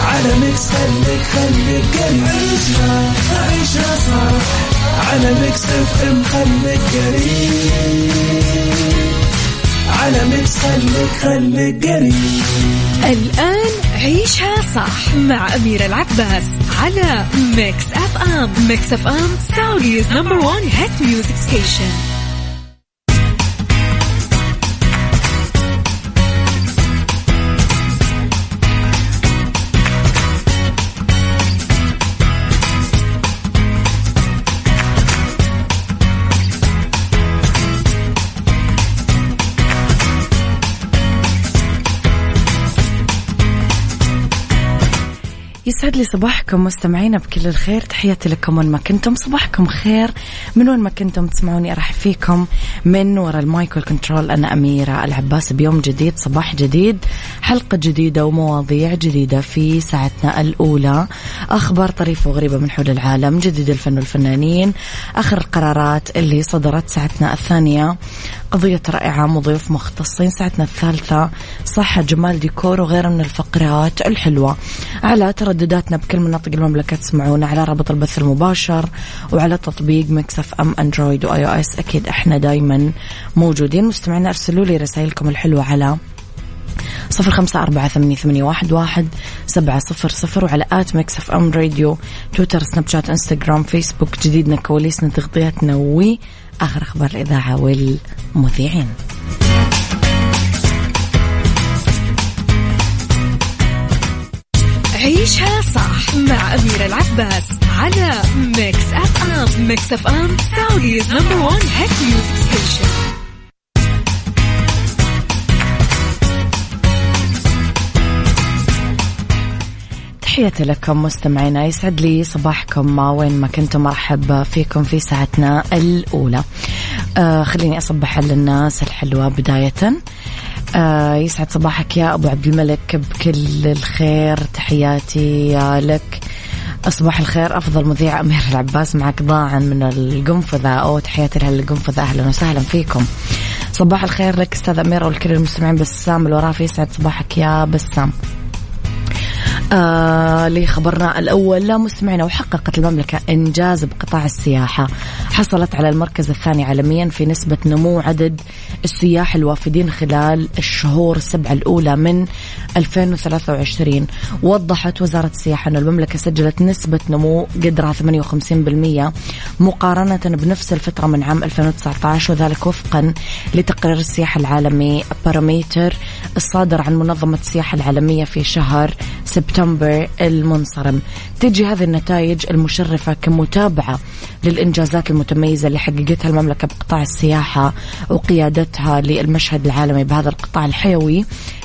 على Mix خليك خليك قريب عيشها صح. على Mix FM خليك قريب على Mix خليك خليك قريب الآن عيشها صح مع أميرة العباس على Mix FM. Mix FM Saudi's number one hit music station يسعد لي صباحكم مستمعينا بكل الخير. تحياتي لكم وين ما كنتم. صباحكم خير. من وين ما كنتم تسمعوني أرحب فيكم من وراء ال mic وال control. أنا أميرة العباس. بيوم جديد صباح جديد حلقة جديدة ومواضيع جديدة في ساعتنا الأولى. أخبار طريفة وغريبة من حول العالم جديد الفن والفنانين آخر القرارات اللي صدرت ساعتنا الثانية قضية رائعة وضيوف مختصين ساعتنا الثالثة صحة جمال ديكور وغيرها من الفقرات الحلوة. على تردد تردداتنا بكل مناطق المملكة تسمعونا على رابط البث المباشر وعلى تطبيق Mix FM أندرويد و iOS أكيد إحنا دايما موجودين. مستمعينا ارسلوا لي رسائلكم الحلوة على صفر خمسة أربعة ثمانية, ثمانية واحد, واحد سبعة صفر صفر وعلى at Mix FM Radio تويتر سناب شات انستغرام فيسبوك جديدنا كواليسنا تغطياتنا وآخر أخبار الإذاعة والمذيعين. عيشها صح مع أميرة العباس على Mix FM Mix FM Saudi's number one hit music station تحياتي لكم مستمعينا يسعد لي صباحكم وين ما كنتم. مرحب فيكم في ساعتنا الأولى. آه خليني أصبح على الناس الحلوة بداية. آه يسعد صباحك يا أبو عبد الملك بكل الخير. تحياتي لك. صباح الخير أفضل مذيع أمير العباس معك ضاعا من القنفذة. أو تحياتي للقنفذة. أهلا وسهلا فيكم. صباح الخير لك أستاذ أمير ولكل المستمعين بسام الورافي يسعد صباحك يا بسام. آه لخبرنا الأول لا مستمعين وحققت المملكة إنجاز بقطاع السياحة. حصلت على المركز الثاني عالميا في نسبة نمو عدد السياح الوافدين خلال الشهور السبعة الأولى من 2023 وضحت وزارة السياحة أن المملكة سجلت نسبة نمو قدرها 58% مقارنة بنفس الفترة من عام 2019 وذلك وفقا لتقرير السياحة العالمي باراميتر الصادر عن منظمة السياحة العالمية في شهر سبتمبر. المنصرم. تجي هذه النتائج المشرفة كمتابعة للإنجازات المتميزة اللي حققتها المملكة بقطاع السياحة وقيادتها للمشهد العالمي بهذا القطاع الحيوي.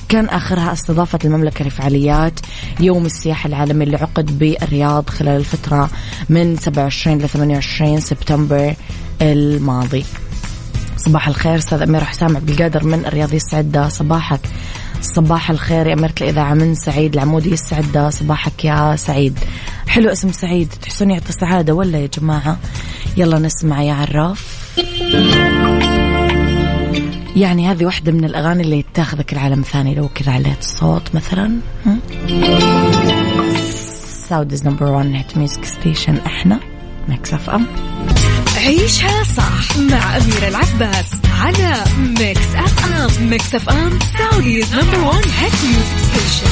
كان آخرها استضافة المملكة لفعاليات يوم السياحة العالمي اللي عقد بالرياض خلال الفترة من 27 ل 28 سبتمبر الماضي. صباح الخير أستاذ أمير حسام عبد القادر من الرياض يسعد صباحك. صباح الخير يا أميرة الإذاعة من سعيد العمودي يسعد. صباحك يا سعيد. حلو اسم سعيد. تحسون يعطي سعادة ولا يا جماعة؟ يلا نسمع يا عراف. يعني هذه واحدة من الأغاني اللي تاخذك لعالم ثاني. لو كذا عليت الصوت مثلا. Saudi's number 1 hit music station إحنا Mix FM عيشها صح مع أميرة العباس على Mix FM Mix FM Saudi's number one hit music station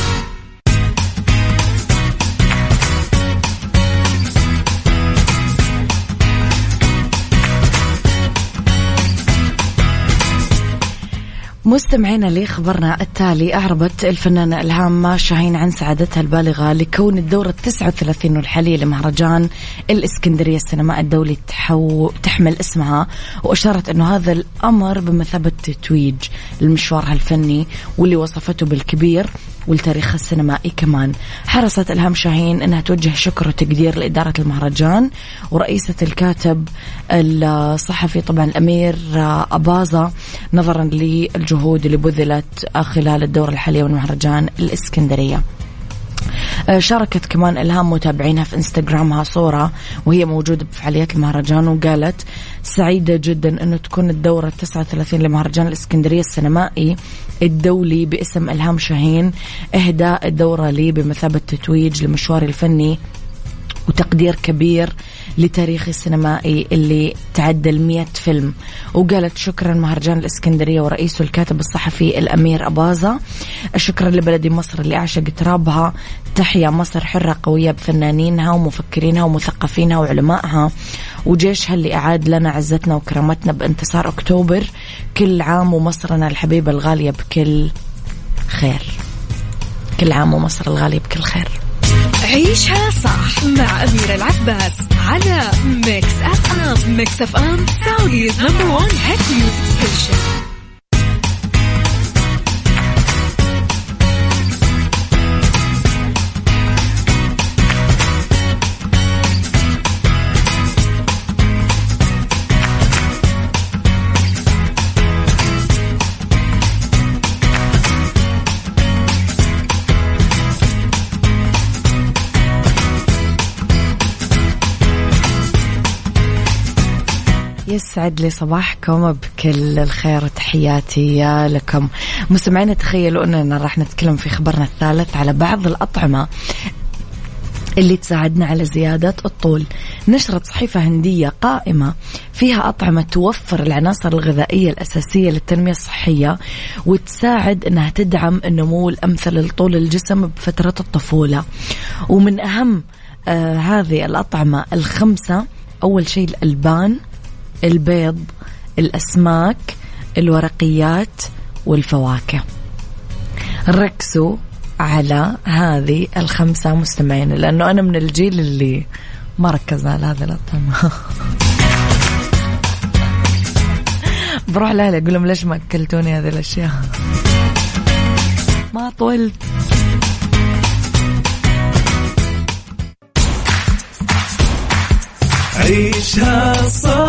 مستمعينا لخبرنا التالي أعربت الفنانة إلهام شاهين عن سعادتها البالغة لكون الدورة التسعة وثلاثين والحالية لمهرجان الإسكندرية السينمائي الدولي تحو تحمل اسمها وأشارت أنه هذا الأمر بمثابة تتويج لمشوارها الفني واللي وصفته بالكبير والتاريخ السينمائي كمان. حرصت إلهام شاهين أنها توجه شكر وتقدير لإدارة المهرجان ورئيسة الكاتب الصحفي طبعا الأمير أباظة نظرا للجهود اللي بذلت خلال الدورة الحالية من مهرجان الإسكندرية. شاركت كمان إلهام متابعينها في إنستغرامها صورة وهي موجودة بفعاليات المهرجان وقالت سعيدة جدا أنه تكون الدورة 39 لمهرجان الإسكندرية السينمائي الدولي باسم إلهام شاهين. إهداء الدورة لي بمثابة تتويج لمشواري الفني وتقدير كبير لتاريخ السينمائي اللي تعدى المية فيلم. وقالت شكرا مهرجان الإسكندرية ورئيسه الكاتب الصحفي الأمير أباظة. شكرا لبلدي مصر اللي أعشق ترابها. تحيا مصر حرة قوية بفنانينها ومفكرينها ومثقفينها وعلمائها. وجيشها اللي أعاد لنا عزتنا وكرامتنا بانتصار أكتوبر. كل عام ومصرنا الحبيبة الغالية بكل خير. كل عام ومصر الغالية بكل خير. عيشها صح مع أميرة العباس على Mix FM Mix FM Saudi's number one hit music station يسعد لي صباحكم بكل الخير. وتحياتي لكم. مستمعين تخيلوا أننا راح نتكلم في خبرنا الثالث على بعض الأطعمة اللي تساعدنا على زيادة الطول. نشرت صحيفة هندية قائمة فيها أطعمة توفر العناصر الغذائية الأساسية للتنمية الصحية وتساعد أنها تدعم النمو الأمثل لطول الجسم بفترة الطفولة. ومن أهم آه هذه الأطعمة الخمسة أول شيء الألبان. البيض الأسماك الورقيات والفواكه. ركزوا على هذه الخمسة مستمعين لأنه أنا من الجيل اللي ما ركزنا على هذه الأطعمة. بروح لأهلي أقول لهم ليش ما أكلتوني هذه الأشياء؟ ما طولت. عيشها صح.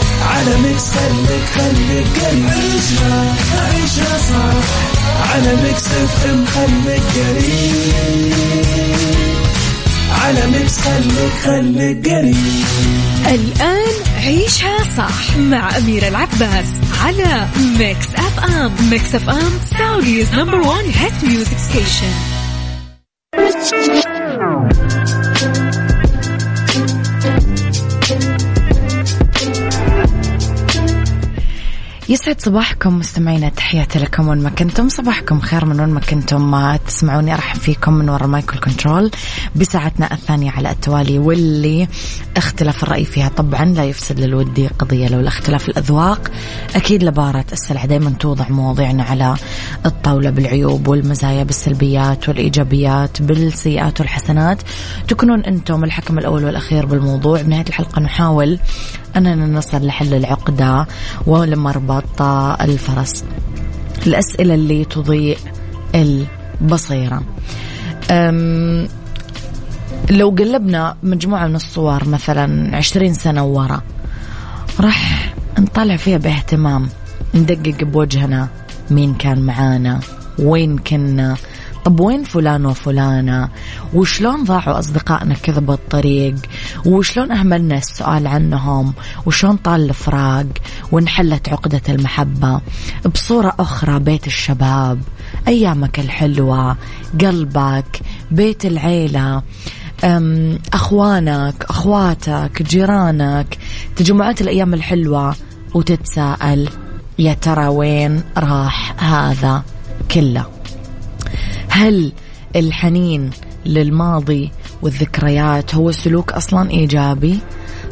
على Mix خليك خليك قريب عيشها عيشها صح. على FM خليك قريب. على Mix خليك خليك قريب. الآن عيشها صح مع أميرة العباس على Mix FM Mix FM Saudi's number one hit music station يسعد صباحكم مستمعينا تحياتي لكم وين ما كنتم. صباحكم خير من وين ما كنتم. تسمعوني أرحب فيكم من وراء ال mic وال control بساعتنا الثانية على التوالي واللي اختلاف الرأي فيها طبعا لا يفسد للود قضية لولا اختلاف الأذواق. أكيد لبارة السلع دائما توضع مواضيعنا على الطاولة بالعيوب والمزايا بالسلبيات والإيجابيات بالسيئات والحسنات. تكونون أنتم الحكم الأول والأخير بالموضوع. بنهاية الحلقة نحاول أننا نصل لحل العقدة ولمربط الفرس. الأسئلة اللي تضيء البصيرة. لو قلبنا مجموعة من الصور مثلا عشرين سنة ورا راح نطلع فيها باهتمام ندقق بوجهنا مين كان معانا وين كنا طب وين فلان وفلانة؟ وشلون ضاعوا أصدقائنا كذا بالطريق؟ وشلون أهملنا السؤال عنهم؟ وشلون طال الفراق؟ وانحلت عقدة المحبة؟ بصورة أخرى بيت الشباب. أيامك الحلوة قلبك بيت العيلة. أخوانك أخواتك جيرانك. تجمعات الأيام الحلوة. وتتساءل يا ترى وين راح هذا كله؟ هل الحنين للماضي والذكريات هو سلوك أصلا إيجابي؟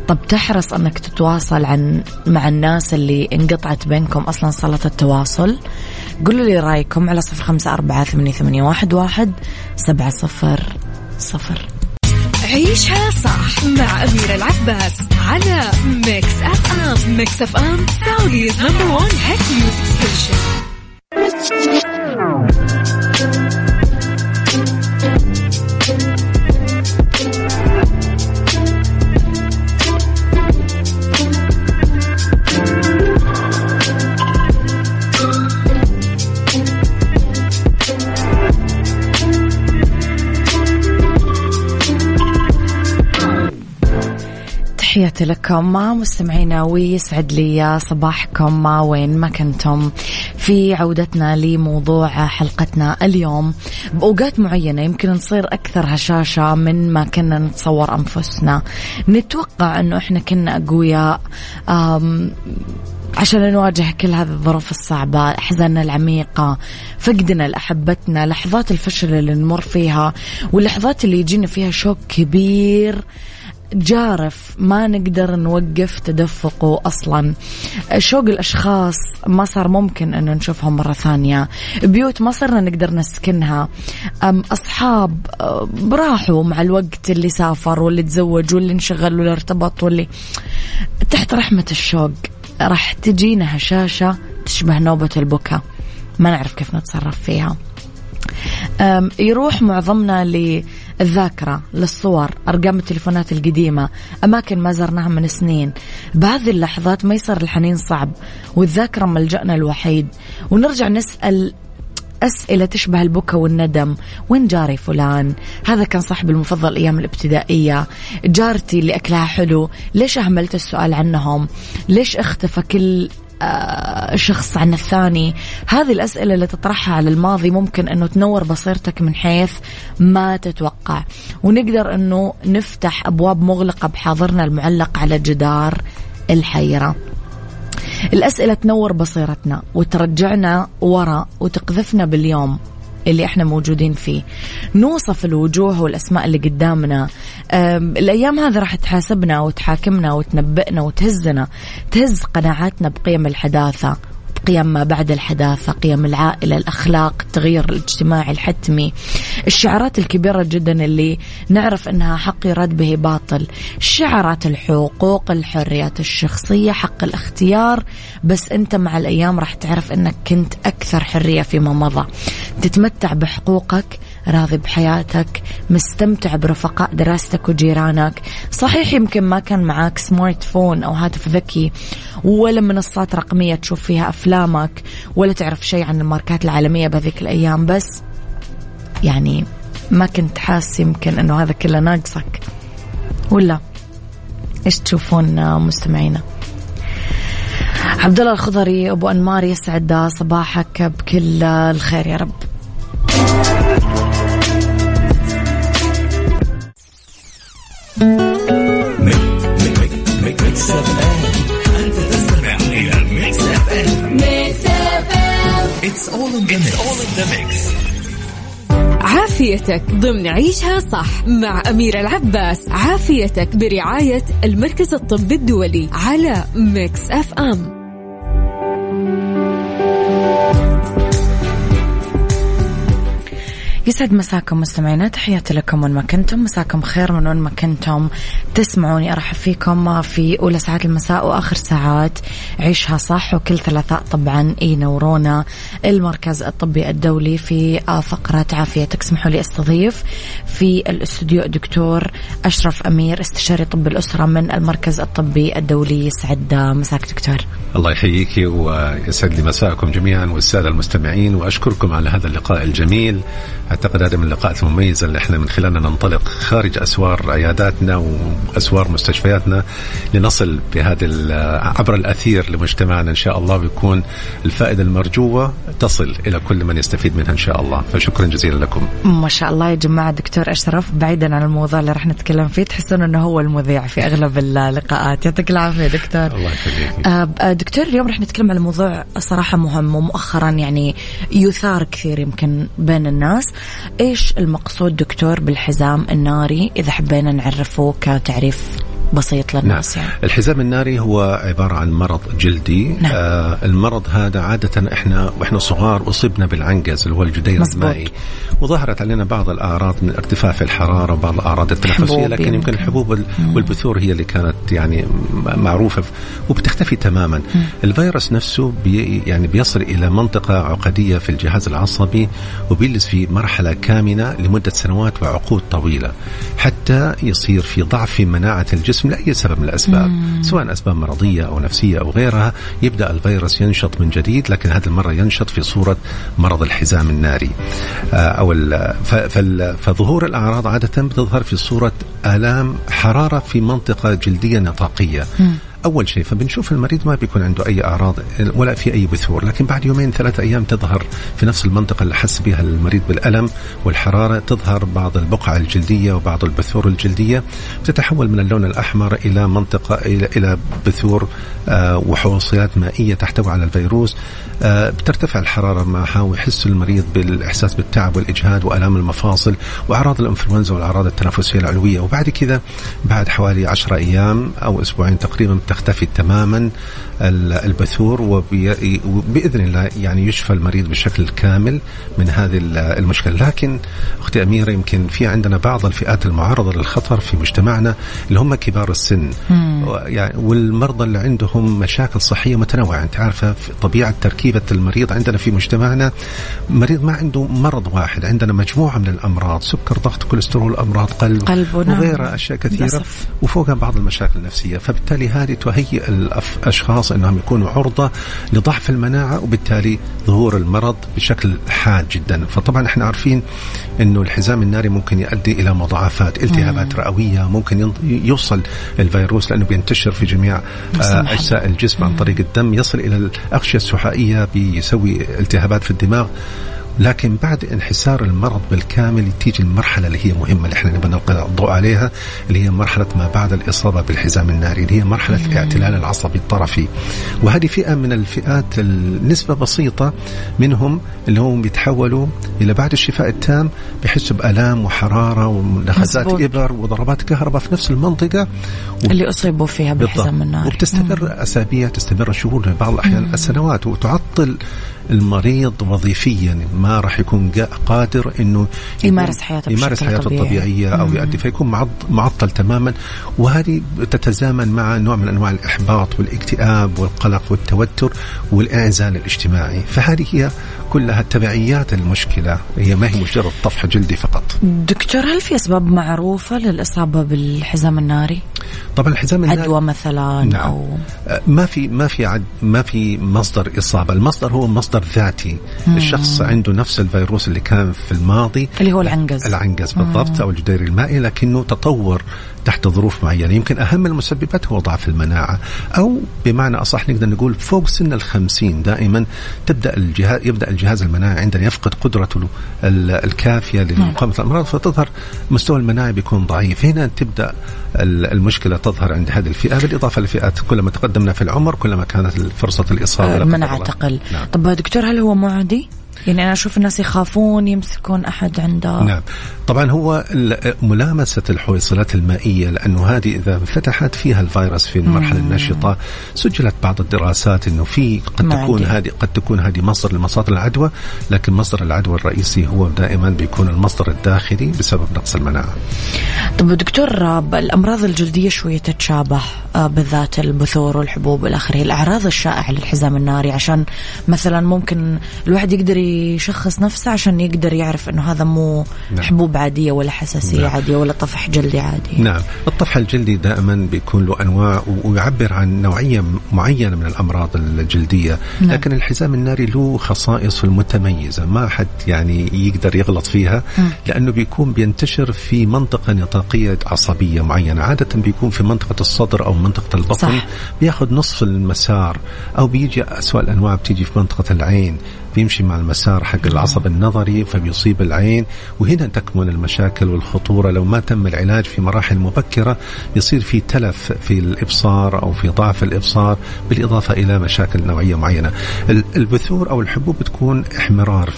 طب تحرص أنك تتواصل عن مع الناس اللي انقطعت بينكم أصلا صلة التواصل؟ قولوا لي رأيكم على صفر خمسة أربعة ثمانية, ثمانية واحد, واحد سبعة صفر صفر. عيشها صح مع أميرة العباس على Mix FM Mix FM Saudi's number one hit music station تحياتي لكم. مستمعينا ويسعد لي صباحكم. وين ما كنتم في عودتنا لموضوع حلقتنا اليوم بأوقات معينة. يمكن نصير أكثر هشاشة من ما كنا نتصور أنفسنا. نتوقع أنه إحنا كنا أقوياء عشان نواجه كل هذه الظروف الصعبة أحزاننا العميقة فقدنا لأحبتنا لحظات الفشل اللي نمر فيها واللحظات اللي يجينا فيها شوك كبير. جارف ما نقدر نوقف تدفقه أصلا. شوق الأشخاص ما صار ممكن إنه نشوفهم مرة ثانية. بيوت ما صرنا نقدر نسكنها. أصحاب براحوا مع الوقت اللي سافر واللي تزوج واللي انشغل واللي ارتبط واللي تحت رحمة الشوق. راح تجينا هشاشة تشبه نوبة البكاء ما نعرف كيف نتصرف فيها. يروح معظمنا للذاكرة للصور أرقام التليفونات القديمة أماكن ما زرناها من سنين. بهذه اللحظات ما يصير الحنين صعب والذاكرة ملجأنا الوحيد. ونرجع نسأل أسئلة تشبه البكا والندم. وين جاري فلان؟ هذا كان صاحبي المفضل أيام الابتدائية. جارتي اللي أكلها حلو ليش أهملت السؤال عنهم؟ ليش اختفى كل شخص عن الثاني. هذه الأسئلة اللي تطرحها على الماضي ممكن أنه تنور بصيرتك من حيث ما تتوقع. ونقدر أنه نفتح أبواب مغلقة بحاضرنا المعلق على جدار الحيرة. الأسئلة تنور بصيرتنا وترجعنا وراء وتقذفنا باليوم. اللي إحنا موجودين فيه. نوصف الوجوه والأسماء اللي قدامنا. الأيام هذه راح تحاسبنا وتحاكمنا وتنبئنا وتهزنا. تهز قناعاتنا بقيم الحداثة. قيم ما بعد الحداثة قيم العائلة الأخلاق التغيير الاجتماعي الحتمي. الشعارات الكبيرة جدا اللي نعرف أنها حق يراد به باطل. شعارات الحقوق الحريات الشخصية حق الاختيار. بس أنت مع الأيام راح تعرف أنك كنت أكثر حرية فيما مضى. تتمتع بحقوقك راضي بحياتك مستمتع برفقاء دراستك وجيرانك. صحيح يمكن ما كان معاك سمارت فون أو هاتف ذكي ولا منصات رقمية تشوف فيها أفلامك ولا تعرف شيء عن الماركات العالمية بهذيك الأيام بس يعني ما كنت حاس يمكن أنه هذا كله ناقصك. ولا إيش تشوفون مستمعينا؟ عبد الله الخضري أبو أنمار يسعد صباحك بكل الخير يا رب. عافيتك ضمن عيشها صح مع أميرة العباس. عافيتك برعاية المركز الطبي الدولي على Mix FM يسعد مساكم مستمعينا تحياتي لكم وين ما كنتم. مساكم خير من وين ما كنتم. تسمعوني أرحب فيكم في أولى ساعات المساء وآخر ساعات عيشها صح. وكل ثلاثاء طبعا ينورونا المركز الطبي الدولي في فقره عافيتك اسمحوا لي أستضيف في الاستوديو دكتور أشرف أمير استشاري طب الأسرة من المركز الطبي الدولي. يسعد مساك دكتور. الله يحييك ويسعد لي مساءكم جميعا والسادة المستمعين وأشكركم على هذا اللقاء الجميل. أعتقد هذا من اللقاءات المميزة اللي إحنا من خلالها ننطلق خارج أسوار عياداتنا وأسوار مستشفياتنا لنصل بهذه عبر الأثير لمجتمعنا. إن شاء الله ويكون الفائدة المرجوة تصل إلى كل من يستفيد منها إن شاء الله. فشكرا جزيلا لكم. ما شاء الله يا جماعة. دكتور أشرف بعيدا عن الموضوع اللي راح نتكلم فيه تحسون إنه هو المذيع في أغلب اللقاءات. يعطيك العافية دكتور. الله يخليك. آه, آه، دكتور اليوم راح نتكلم عن موضوع صراحة مهم ومؤخرا يعني يثار كثير يمكن بين الناس. إيش المقصود دكتور بالحزام الناري إذا حبينا نعرفه كتعريف؟ بسيط للناس نعم. يعني. الحزام الناري هو عبارة عن مرض جلدي نعم. آه المرض هذا عادة إحنا وإحنا صغار أصبنا بالعنقز اللي هو الجدير مزبوط. المائي وظهرت علينا بعض الأعراض من ارتفاع في الحرارة وبعض الأعراض التنفسية لكن يمكن يمكن. الحبوب وال- والبثور هي اللي كانت يعني معروفة وبتختفي تماما الفيروس نفسه بي يعني بيصل إلى منطقة عقدية في الجهاز العصبي وبيجلس في مرحلة كامنة لمدة سنوات وعقود طويلة حتى يصير في ضعف في مناعة الجسم لأي سبب من الأسباب سواء أسباب مرضية أو نفسية أو غيرها يبدأ الفيروس ينشط من جديد لكن هذه المرة ينشط في صورة مرض الحزام الناري. آه، أو فظهور الأعراض عادة بتظهر في صورة آلام حرارة في منطقة جلدية نطاقية. أول شيء فبنشوف المريض ما بيكون عنده أي أعراض ولا في أي بثور لكن بعد يومين ثلاثة أيام تظهر في نفس المنطقة اللي حس بها المريض بالألم والحرارة تظهر بعض البقع الجلدية وبعض البثور الجلدية تتحول من اللون الأحمر إلى منطقة إلى بثور آه، وحوصيات مائية تحتوي على الفيروس. بترتفع الحرارة معها ويحس المريض بالإحساس بالتعب والإجهاد وآلام المفاصل وأعراض الإنفلونزا والأعراض التنفسية العلوية. وبعد كذا بعد حوالي 10 أيام أو أسبوعين تقريبا تختفي تماما ال- البثور وبإذن الله يعني يشفى المريض بشكل كامل من هذه ال- المشكلة، لكن أختي أميرة يمكن في عندنا بعض الفئات المعرضة للخطر في مجتمعنا اللي هم كبار السن. يعني والمرضى اللي عندهم مشاكل صحية متنوعة، أنت عارفة في طبيعة تركيبه المريض عندنا في مجتمعنا مريض ما عنده مرض واحد، عندنا مجموعة من الأمراض، سكر، ضغط، كوليسترول، أمراض قلب, قلب. وغيرها أشياء كثيرة. وفوقها بعض المشاكل النفسية فبالتالي هذه تهيئ الأشخاص أنهم يكونوا عرضة لضعف المناعة وبالتالي ظهور المرض بشكل حاد جدا فطبعا إحنا عارفين أنه الحزام الناري ممكن يؤدي إلى مضاعفات التهابات رئوية ممكن يوصل الفيروس لأنه بينتشر في جميع آه، المحل. أجزاء الجسم عن طريق الدم يصل إلى الأغشية السحائية بيسوي التهابات في الدماغ. لكن بعد انحسار المرض بالكامل تيجي المرحلة اللي هي مهمة اللي إحنا نبغى نلقي الضوء عليها اللي هي مرحلة ما بعد الإصابة بالحزام الناري اللي هي مرحلة الاعتلال العصبي الطرفي. وهذه فئة من الفئات النسبة بسيطة منهم اللي هم بيتحولوا إلى بعد الشفاء التام بيحسوا بآلام وحرارة ونخزات. إبر وضربات كهرباء في نفس المنطقة. اللي أصيبوا فيها بالحزام الناري. وبتستمر أسابيع تستمر شهور بعض الأحيان السنوات وتعطل المريض وظيفيا ما راح يكون قادر إنه يمارس حياته يمارس حياته طبيعي. الطبيعية أو يؤدي فيكون معطل تماما وهذه تتزامن مع نوع من أنواع الإحباط والاكتئاب والقلق والتوتر والاعزال الاجتماعي فهذه هي كلها تبعيات المشكلة هي ما هي مجرد طفح جلدي فقط دكتور هل في أسباب معروفة للإصابة بالحزام الناري؟ طبعا الحزام الناري عدوى مثلا نعم. أو ما في ما في عد ما في مصدر إصابة، المصدر هو مصدر ذاتي، الشخص عنده نفس الفيروس اللي كان في الماضي. اللي هو العنقز. العنقز بالضبط أو الجدير المائي لكنه تطور تحت ظروف معينة، يمكن أهم المسببات هو ضعف المناعة. أو بمعنى أصح نقدر نقول فوق سن الخمسين دائما تبدأ الجهاز يبدأ الجهاز المناعي عندنا يفقد قدرته ال- الكافية لمقاومة الأمراض. فتظهر مستوى المناعي بيكون ضعيف، هنا تبدأ ال- المشكلة تظهر عند هذه الفئة. بالإضافة للفئات كلما تقدمنا في العمر كلما كانت لا قدر المناعة. تقل. نعم. طب دكتور هل هو معدي؟ يعني أنا أشوف الناس يخافون يمسكون أحد عنده. نعم. طبعا هو ملامسة الحويصلات المائية لأنه هذه إذا فتحت فيها الفيروس في المرحلة الناشطة سجلت بعض الدراسات أنه في قد. تكون هذه قد تكون هذه مصدر لمصادر العدوى لكن مصدر العدوى الرئيسي هو دائما بيكون المصدر الداخلي بسبب نقص المناعة. طب دكتور الأمراض الجلدية شوية تتشابه آه، بالذات البثور والحبوب والى اخره، الأعراض الشائعة للحزام الناري عشان مثلا ممكن الواحد يقدر يشخص نفسه عشان يقدر يعرف إنه هذا مو نعم. حبوب عادية ولا حساسية نعم. عادية ولا طفح جلدي عادي. نعم الطفح الجلدي دائما بيكون له أنواع ويعبر عن نوعية معينة من الأمراض الجلدية نعم. لكن الحزام الناري له خصائص المتميزه ما حد يعني يقدر يغلط فيها لأنه بيكون بينتشر في منطقة نطاقية عصبية معينة عادة بيكون في منطقة الصدر أو منطقة البطن صح. بياخذ نصف المسار أو بيجي اسوء الأنواع بتيجي في منطقة العين بيمشي مع المسار حق العصب النظري فبيصيب العين. وهنا تكمن المشاكل والخطورة. لو ما تم العلاج في مراحل مبكرة يصير في تلف في الإبصار أو في ضعف الإبصار بالإضافة إلى مشاكل نوعية معينة. ال- البثور أو الحبوب بتكون احمرار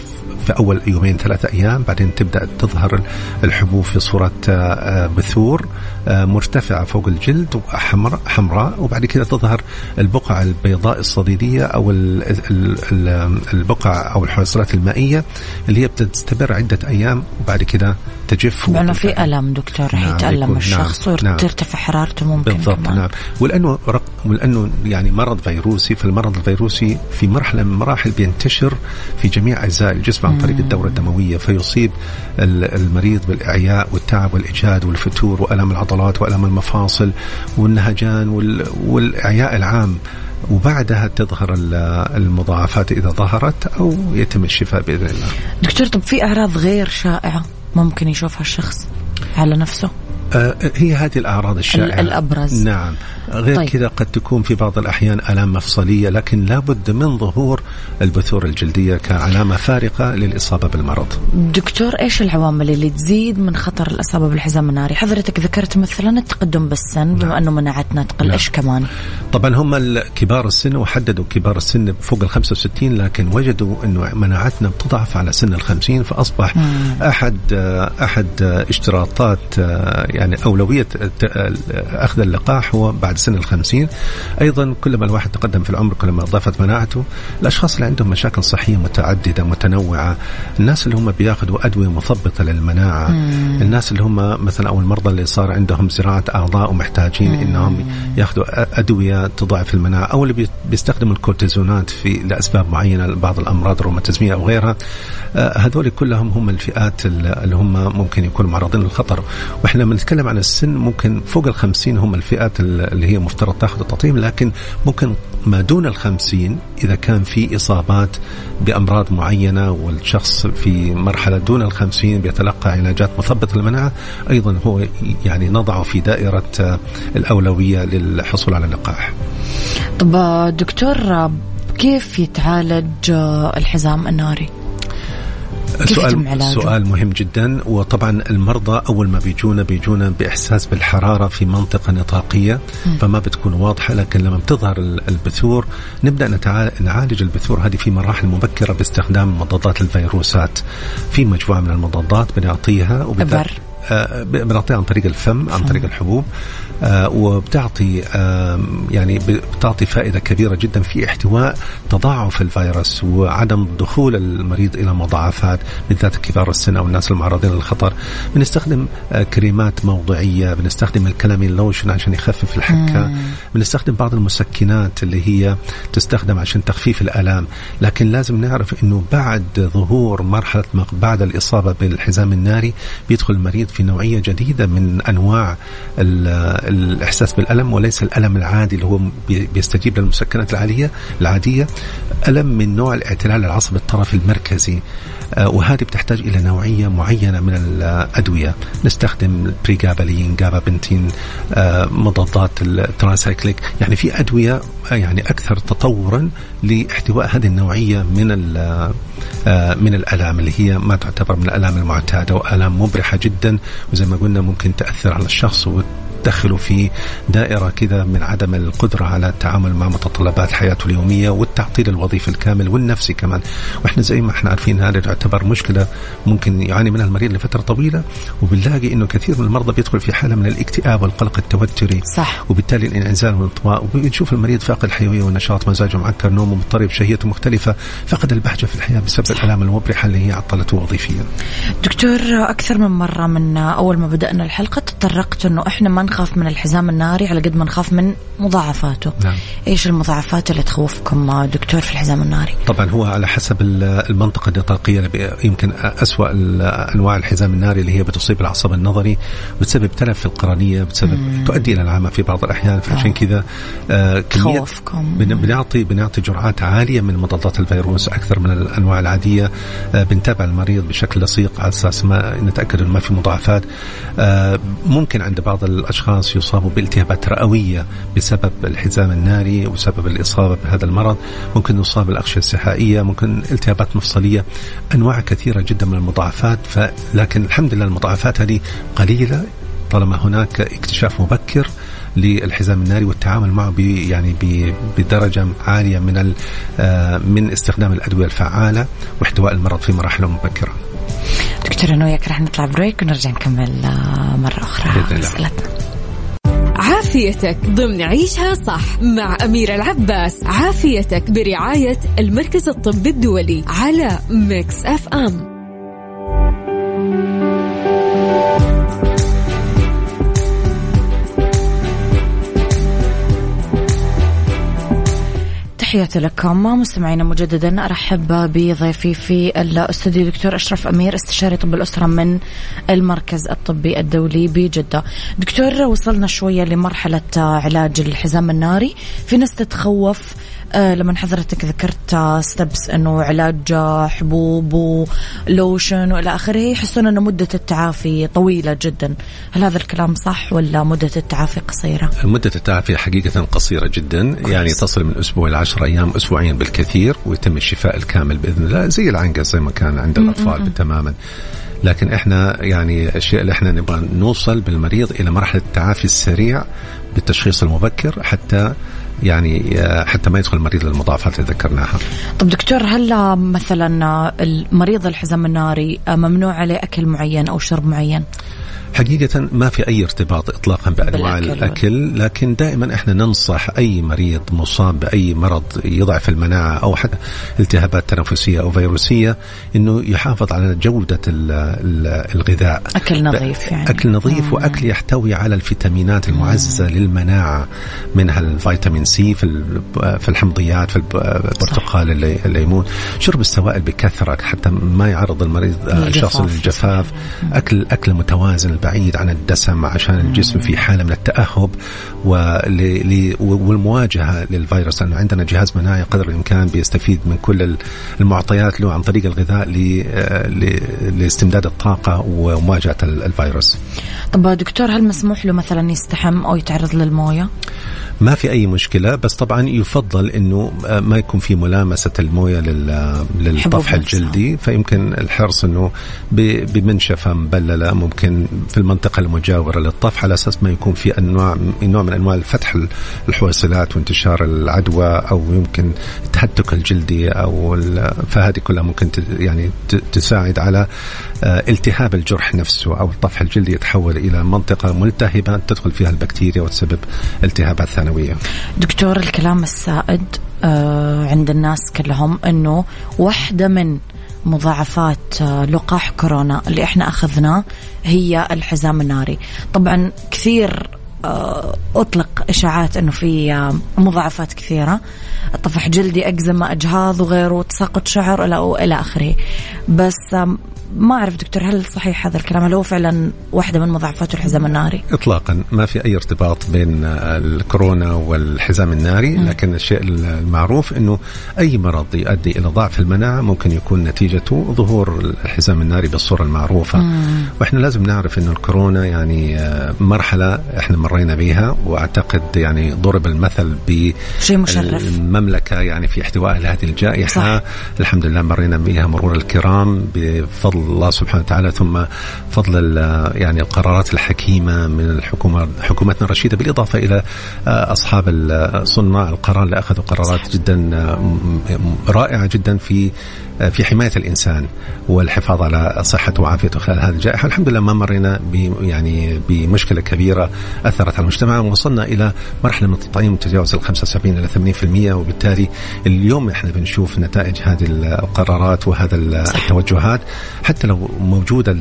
في أول يومين ثلاثة أيام بعدين تبدأ تظهر الحبوب في صورة بثور مرتفعة فوق الجلد وحمراء حمراء وبعد كده تظهر البقع البيضاء الصديدية أو البقع أو الحويصلات المائية اللي هي بتستمر عدة أيام وبعد كده تجف معنى في ألم دكتور راح نعم يتألم الشخص نعم وترتفع حرارته ممكن بالضبط كمان. نعم. ولأنه ولأنه يعني مرض فيروسي فالمرض الفيروسي في مرحلة من المراحل بينتشر في جميع أجزاء الجسم. عن طريق الدورة الدموية فيصيب المريض بالإعياء والتعب والإجهاد والفتور والام العضلات والام المفاصل والنهجان والإعياء العام وبعدها تظهر المضاعفات إذا ظهرت أو يتم الشفاء بإذن الله. دكتور طب في أعراض غير شائعة ممكن يشوفها الشخص على نفسه؟ آه، هي هذه الأعراض الشائعة الأبرز نعم غير طيب. كذا قد تكون في بعض الأحيان آلام مفصلية لكن لابد من ظهور البثور الجلدية كعلامة فارقة للإصابة بالمرض دكتور إيش العوامل اللي تزيد من خطر الإصابة بالحزام الناري حضرتك ذكرت مثلا التقدم بالسن بما نعم. أنه مناعتنا تقل نعم. إيش كمان طبعا هم كبار السن وحددوا كبار السن فوق ال 65 لكن وجدوا أنه مناعتنا بتضعف على سن ال 50 فأصبح مم. أحد أحد اشتراطات يعني أولوية أخذ اللقاح هو بعد سن الخمسين أيضا كلما الواحد تقدم في العمر كلما ضافت مناعته الأشخاص اللي عندهم مشاكل صحية متعددة متنوعة الناس اللي هم بياخذوا أدوية مثبطة للمناعة مم. الناس اللي هم مثلا أو المرضى اللي صار عندهم زراعة أعضاء ومحتاجين مم. إنهم ياخذوا أدوية تضاعف المناعة أو اللي بيستخدموا الكورتيزونات في لأسباب معينة بعض الأمراض الروماتيزمية أو غيرها آه، هذول كلهم هم الفئات اللي هم ممكن يكونوا معرضين للخطر وإحنا بنتكلم عن السن ممكن فوق الخمسين هم الفئات اللي هي مفترض تاخذ التطعيم لكن ممكن ما دون الخمسين إذا كان في إصابات بأمراض معينة والشخص في مرحلة دون الخمسين بيتلقى علاجات مثبطة للمناعة أيضا هو يعني نضعه في دائرة الأولوية للحصول على اللقاح طب دكتور كيف يتعالج الحزام الناري؟ سؤال سؤال مهم جدا. وطبعا المرضى أول ما بيجونا بيجونا بإحساس بالحرارة في منطقة نطاقية فما بتكون واضحة لكن لما بتظهر البثور نبدأ نعالج البثور. هذه في مراحل مبكرة باستخدام مضادات الفيروسات. في مجموعة من المضادات بنعطيها آه، بنعطيها عن طريق الفم عن طريق الحبوب. وبتعطي يعني بتعطي فائدة كبيرة جدا في احتواء تضاعف الفيروس وعدم دخول المريض إلى مضاعفات بالذات كبار السن أو الناس المعرضين للخطر. بنستخدم آه، كريمات موضعية بنستخدم الكلامين لوشن عشان يخفف الحكه بنستخدم بعض المسكنات اللي هي تستخدم عشان تخفيف الألام. لكن لازم نعرف إنه بعد ظهور مرحلة بعد الإصابة بالحزام الناري بيدخل المريض في نوعية جديدة من أنواع الإحساس بالألم وليس الألم العادي اللي هو بيستجيب للمسكنات العاديه العادية. ألم من نوع الاعتلال العصبي الطرفي المركزي. آه، وهذه بتحتاج إلى نوعية معينة من الأدوية. نستخدم بريجابالين جابابنتين آه، مضادات التراسايكليك يعني في أدوية يعني أكثر تطورا لاحتواء هذه النوعية من آه، من الألام اللي هي ما تعتبر من الألام المعتادة وألام مبرحة جدا. وزي ما قلنا ممكن تأثر على الشخص تدخله في دائرة كذا من عدم القدرة على التعامل مع متطلبات حياته اليومية والتعطيل الوظيفي الكامل والنفسي كمان. وإحنا زي ما إحنا عارفين هذا يعتبر مشكلة ممكن يعاني منها المريض لفترة طويلة وبنلاقي إنه كثير من المرضى بيدخل في حالة من الاكتئاب والقلق التوتري. صح. وبالتالي الإنعزال والانطواء. وبنشوف المريض فاقد الحيوية والنشاط مزاجه معكر نومه مضطرب شهيته مختلفة فقد البهجة في الحياة بسبب الآلام المبرحة اللي هي عطلته وظيفيا. دكتور أكثر من مرة من أول ما بدأنا الحلقة تطرقت أنه إحنا ما نخاف من الحزام الناري على قد ما نخاف من مضاعفاته. نعم. إيش المضاعفات اللي تخوفكم دكتور في الحزام الناري؟ طبعا هو على حسب المنطقة النطاقيه يمكن أسوأ أنواع الحزام الناري اللي هي بتصيب العصب النظري بتسبب تلف في القرنية بتسبب مم. تؤدي إلى العمى في بعض الأحيان. فعشان آه. كذا آه خوفكم بنعطي بنعطي جرعات عالية من مضادات الفيروس أكثر من الأنواع العادية. آه بنتابع المريض بشكل لصيق على أساس ما نتأكد إنه ما في مضاعفات. آه ممكن عند بعض الأشخاص يصابوا بالتهابات رئوية بسبب الحزام الناري وسبب الإصابة بهذا المرض. ممكن نصاب بالاغشيه السحائيه ممكن التهابات مفصلية. أنواع كثيرة جدا من المضاعفات لكن الحمد لله المضاعفات هذه قليلة. طالما هناك اكتشاف مبكر للحزام الناري والتعامل معه يعني بدرجة عالية من من استخدام الأدوية الفعالة واحتواء المرض في مراحله مبكرة. دكتور أنا وياك رح نطلع break ونرجع نكمل مرة أخرى. مسألتنا. عافيتك ضمن عيشها صح مع أميرة العباس. عافيتك برعاية المركز الطبي الدولي على Mix FM. تحياتي لكم مستمعينا مجددا أرحب بضيفي في الأستوديو دكتور أشرف أمير استشاري طب الأسرة من المركز الطبي الدولي بجدة. دكتور وصلنا شوية لمرحلة علاج الحزام الناري، في ناس تتخوف لما حضرتك ذكرت ستبس إنه علاج حبوب ولوشن وإلى آخره يحسون إنه مدة التعافي طويلة جدا، هل هذا الكلام صح ولا مدة التعافي قصيرة؟ مدة التعافي حقيقة قصيرة جدا كويس. يعني تصل من أسبوع ل 10 أيام أسبوعين بالكثير ويتم الشفاء الكامل بإذن الله زي العنقة زي ما كان عند الأطفال تماما. لكن إحنا يعني الشيء اللي إحنا نبغى نوصل بالمريض إلى مرحلة التعافي السريع بالتشخيص المبكر حتى يعني آه، حتى ما يدخل المريض للمضاعفات اللي ذكرناها. طب دكتور هل مثلا المريض الحزام الناري ممنوع عليه أكل معين أو شرب معين؟ حقيقة ما في أي ارتباط إطلاقا بأنواع الأكل لكن دائما إحنا ننصح أي مريض مصاب بأي مرض يضعف المناعة أو حتى التهابات تنفسية أو فيروسية أنه يحافظ على جودة الغذاء أكل نظيف يعني أكل نظيف مم. وأكل يحتوي على الفيتامينات المعززة مم. للمناعة منها الفيتامين سي في في الحمضيات في البرتقال الليمون شرب السوائل بكثرة حتى ما يعرض المريض الشخص للجفاف. أكل أكل متوازن بعيد عن الدسم عشان الجسم في حالة من التأهب. والمواجهة للفيروس. لأنه عندنا جهاز مناعي قدر الإمكان بيستفيد من كل المعطيات له عن طريق الغذاء لاستمداد الطاقة ومواجهة الفيروس. طب دكتور هل مسموح له مثلا يستحم أو يتعرض للموية؟ ما في أي مشكلة بس طبعا يفضل إنه ما يكون في ملامسة الموية للطفح الجلدي فيمكن الحرص إنه بمنشفة مبللة ممكن في المنطقة المجاورة للطفح على أساس ما يكون في أنواع نوع من أنواع الفتح الحويصلات وانتشار العدوى أو يمكن التهتك الجلدي أو فهذه كلها ممكن يعني تساعد على آه، التهاب الجرح نفسه أو الطفح الجلدي يتحول إلى منطقة ملتهبة تدخل فيها البكتيريا وتسبب التهابات ثانويه. دكتور الكلام السائد آه، عند الناس كلهم إنه واحدة من مضاعفات آه، لقاح كورونا اللي إحنا أخذناه هي الحزام الناري. طبعا كثير أطلق إشاعات إنه في مضاعفات كثيرة. طفح جلدي أكزيما أجهاض وغيره تساقط شعر إلى آخره. بس ما أعرف دكتور هل صحيح هذا الكلام هل هو فعلا واحدة من مضاعفات الحزام الناري؟ اطلاقا ما في أي ارتباط بين الكورونا والحزام الناري لكن الشيء المعروف إنه أي مرض يؤدي إلى ضعف المناعة ممكن يكون نتيجته ظهور الحزام الناري بالصورة المعروفة مم. وإحنا لازم نعرف إنه الكورونا يعني آه، مرحلة إحنا مرينا بها وأعتقد يعني ضرب المثل بالمملكه يعني في احتواء هذه الجائحة صح. الحمد لله مرينا بها مرور الكرام بفضل الله سبحانه وتعالى ثم فضل يعني القرارات الحكيمة من الحكومة حكومتنا الرشيدة بالإضافة إلى آه، أصحاب صناع القرار اللي أخذوا قرارات جدا آه، رائعة جدا في في حماية الإنسان والحفاظ على صحته وعافيته خلال هذه الجائحة، الحمد لله ما مرينا ب يعني بمشكلة كبيرة أثرت على المجتمع ووصلنا إلى مرحلة من التطعيم تجاوز ال 75 إلى 80% وبالتالي اليوم إحنا بنشوف نتائج هذه القرارات وهذا التوجهات. حتى لو موجوده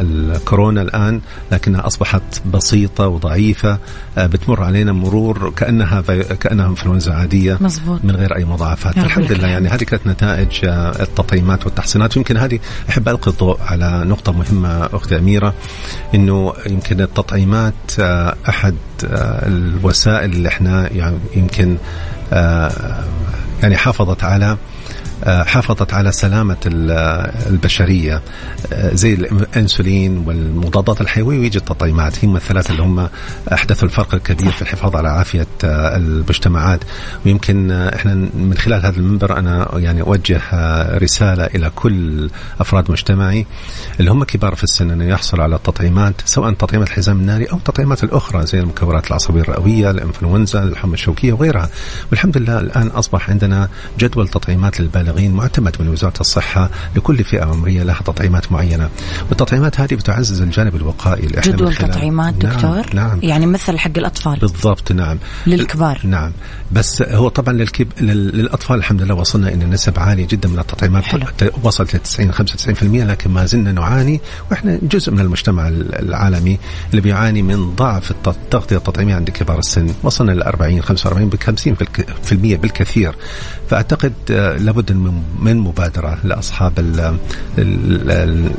الكورونا الآن لكنها أصبحت بسيطة وضعيفة آه، بتمر علينا مرور كأنها كأنها إنفلونزا عادية مزبوط. من غير أي مضاعفات. الحمد لله يعني هذه كانت نتائج التطعيمات والتحصينات يمكن هذه أحب ألقي الضوء على نقطة مهمة أختي أميرة إنه يمكن التطعيمات آه، أحد آه، الوسائل اللي إحنا يعني يمكن آه، يعني حافظت على حافظت على سلامة البشرية. زي الأنسولين والمضادات الحيوية ويجي التطعيمات. هم الثلاثة اللي هم أحدثوا الفرق الكبير في الحفاظ على عافية المجتمعات. ويمكن إحنا من خلال هذا المنبر أنا يعني أوجه رسالة إلى كل أفراد مجتمعي اللي هم كبار في السن أنه يحصلوا على التطعيمات سواء تطعيمات الحزام الناري أو التطعيمات الأخرى زي المكورات العصبية الرئوية الإنفلونزا الحمى الشوكية وغيرها. والحمد لله الآن أصبح عندنا جدول تطعيمات للبالغين معتمد من وزارة الصحة لكل فئة عمرية لها تطعيمات معينة. والتطعيمات هذه بتعزز الجانب الوقائي جدول تطعيمات دكتور؟ نعم, نعم يعني مثل حق الأطفال. بالضبط نعم. للكبار. نعم. بس هو طبعا للكب... للأطفال الحمد لله وصلنا إلى نسب عالية جدا من التطعيمات. حلو. وصلت ل 90 95% لكن ما زلنا نعاني. وإحنا جزء من المجتمع العالمي اللي بيعاني من ضعف التغطيه التطعيمية عند كبار السن. وصلنا ل 40 45 ب 50% بالكثير. فأعتقد آه، لابد من مبادرة لأصحاب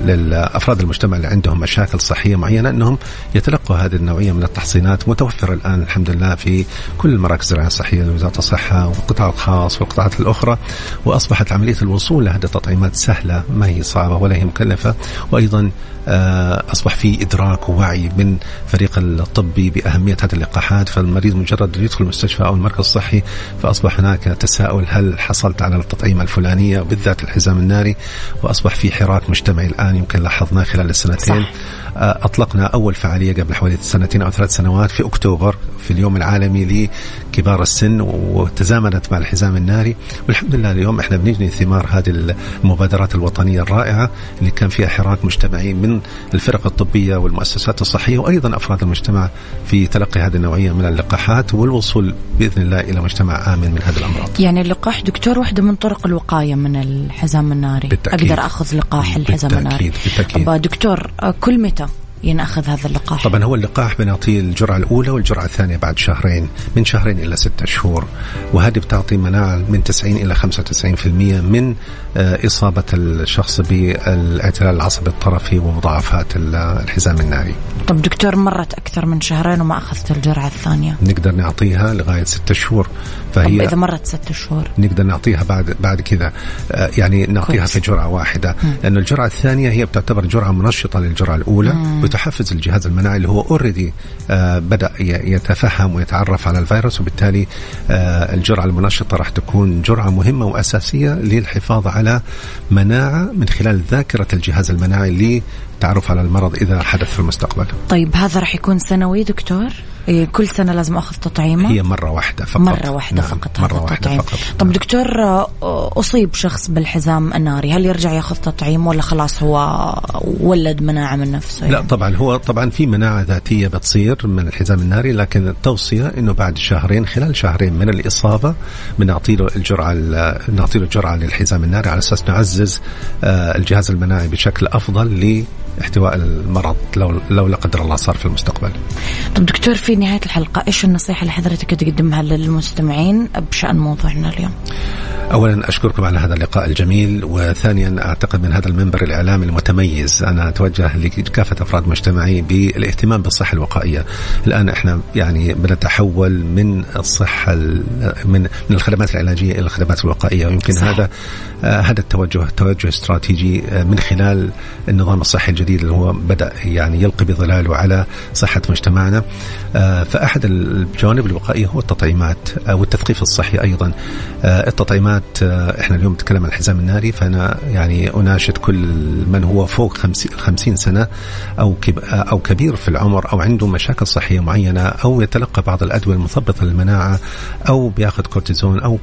الافراد المجتمع اللي عندهم مشاكل صحية معينة أنهم يتلقوا هذه النوعية من التحصينات متوفره الآن الحمد لله في كل المراكز الرعاية الصحية لوزاره الصحة والقطاع الخاص والقطاعات الأخرى وأصبحت عملية الوصول لهذه التطعيمات سهلة ما هي صعبة ولا هي مكلفة وأيضا آه، أصبح في إدراك ووعي من فريق الطبي بأهمية هذه اللقاحات فالمريض مجرد يدخل المستشفى أو المركز الصحي فأصبح هناك تساؤل هل حصلت على التطعيمه الفلانية وبالذات الحزام الناري وأصبح في حراك مجتمعي الآن يمكن لاحظناه خلال السنتين صح. أطلقنا أول فعالية قبل حوالي سنتين أو ثلاث سنوات في أكتوبر في اليوم العالمي لكبار السن وتزامنت مع الحزام الناري والحمد لله اليوم إحنا بنجني ثمار هذه المبادرات الوطنية الرائعة اللي كان فيها حراك مجتمعي من الفرق الطبية والمؤسسات الصحية وأيضا أفراد المجتمع في تلقي هذه النوعية من اللقاحات والوصول بإذن الله إلى مجتمع آمن من هذه الأمراض يعني اللقاح دكتور واحدة من طرق الوقاية من الحزام الناري بالتأكيد. أقدر أخذ لقاح الحزام بالتأكيد. الناري بالتأكيد. دكتور كل متى ينأخذ هذا اللقاح؟ طبعا هو اللقاح بنعطيه الجرعة الأولى والجرعة الثانية بعد شهرين من شهرين إلى ستة شهور. وهذه بتعطي مناعة من 90 إلى 95% من آه، إصابة الشخص بالاعتلال العصبي الطرفي ومضاعفات الحزام الناري. طب دكتور مرت أكثر من شهرين وما أخذت الجرعة الثانية؟ نقدر نعطيها لغاية ستة شهور. فهي طب إذا مرت ستة شهور. نقدر نعطيها بعد بعد كذا. آه، يعني نعطيها كويس. في جرعة واحدة. لأن الجرعة الثانية هي بتعتبر جرعة منشطة للجرعة الأولى مم. وتحفز الجهاز المناعي اللي هو اوريدي آه، بدأ يتفهم ويتعرف على الفيروس وبالتالي آه، الجرعة المنشطة راح تكون جرعة مهمة وأساسية للحفاظ على مناعة من خلال ذاكرة الجهاز المناعي للتعرف على المرض إذا حدث في المستقبل. طيب هذا راح يكون سنوي دكتور؟ إيه، كل سنة لازم أخذ تطعيمة هي مرة واحدة فقط مرة واحدة نعم. فقط مرة واحدة التطعيم. فقط طب نعم. دكتور أصيب شخص بالحزام الناري هل يرجع يأخذ تطعيم ولا خلاص هو ولد مناعة من نفسه يعني؟ لا طبعا هو طبعا في مناعة ذاتية بتصير من الحزام الناري لكن التوصية أنه بعد شهرين خلال شهرين من الإصابة بنعطي له الجرعة نعطي له الجرعة للحزام الناري على أساس نعزز آه، الجهاز المناعي بشكل أفضل لاحتواء المرض لو لو لا قدر الله صار في المستقبل. طب دكتور في نهاية الحلقة إيش النصيحة اللي حضرتك تقدمها للمستمعين بشأن موضوعنا اليوم؟ اولا أشكركم على هذا اللقاء الجميل وثانيا أعتقد من هذا المنبر الإعلامي المتميز أنا أتوجه لكافة أفراد مجتمعي بالاهتمام بالصحة الوقائية. الآن إحنا يعني بنتحول من الصحة من من الخدمات العلاجية إلى الخدمات الوقائية. ويمكن صح. هذا آه هذا التوجه توجه استراتيجي آه من خلال النظام الصحي الجديد اللي هو بدأ يعني يلقي بظلاله على صحة مجتمعنا. آه فأحد الجوانب الوقائية هو التطعيمات والتثقيف الصحي أيضا. التطعيمات كانت آه، إحنا اليوم نتكلم عن الحزام الناري فأنا يعني أناشد كل من هو فوق 50 سنة أو أو كبير في العمر أو عنده مشاكل صحية معينة أو يتلقى بعض الأدوية المثبطه للمناعة أو بياخذ كورتيزون أو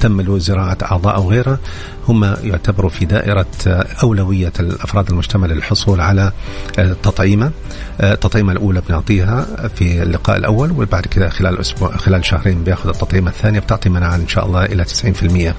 تم له زراعة أعضاء أو غيره هم يعتبروا في دائرة آه، أولوية الأفراد المجتمع للحصول على التطعيمه آه، التطعيمة الأولى بنعطيها في اللقاء الأول وبعد كذا خلال أسبوع خلال شهرين بياخذ التطعيمة الثانية بتعطي مناعة إن شاء الله إلى 90% آه،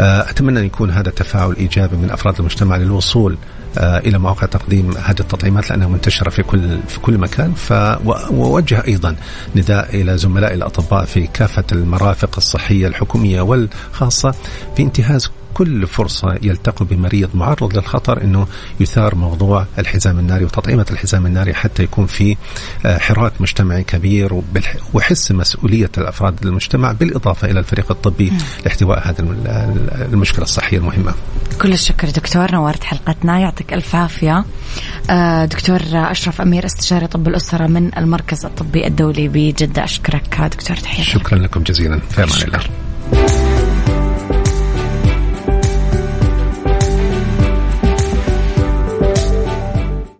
أتمنى أن يكون هذا تفاعل إيجابي من أفراد المجتمع للوصول إلى مواقع تقديم هذه التطعيمات لأنها منتشرة في كل في كل مكان. فوجه أيضا نداء إلى زملائي الأطباء في كافة المرافق الصحية الحكومية والخاصة في انتهاز كل فرصة يلتقوا بمريض معرض للخطر أنه يثار موضوع الحزام الناري وتطعيمة الحزام الناري حتى يكون في آه، حراك مجتمعي كبير وحس مسؤولية الأفراد المجتمع بالإضافة إلى الفريق الطبي لاحتواء هذه المشكلة الصحية المهمة. كل الشكر دكتور نورت حلقتنا يعطيك ألف عافية. آه، دكتور أشرف أمير استشاري طب الأسرة من المركز الطبي الدولي بجدة أشكرك دكتور تحياتي شكرا لكم جزيلا. في أمان الله.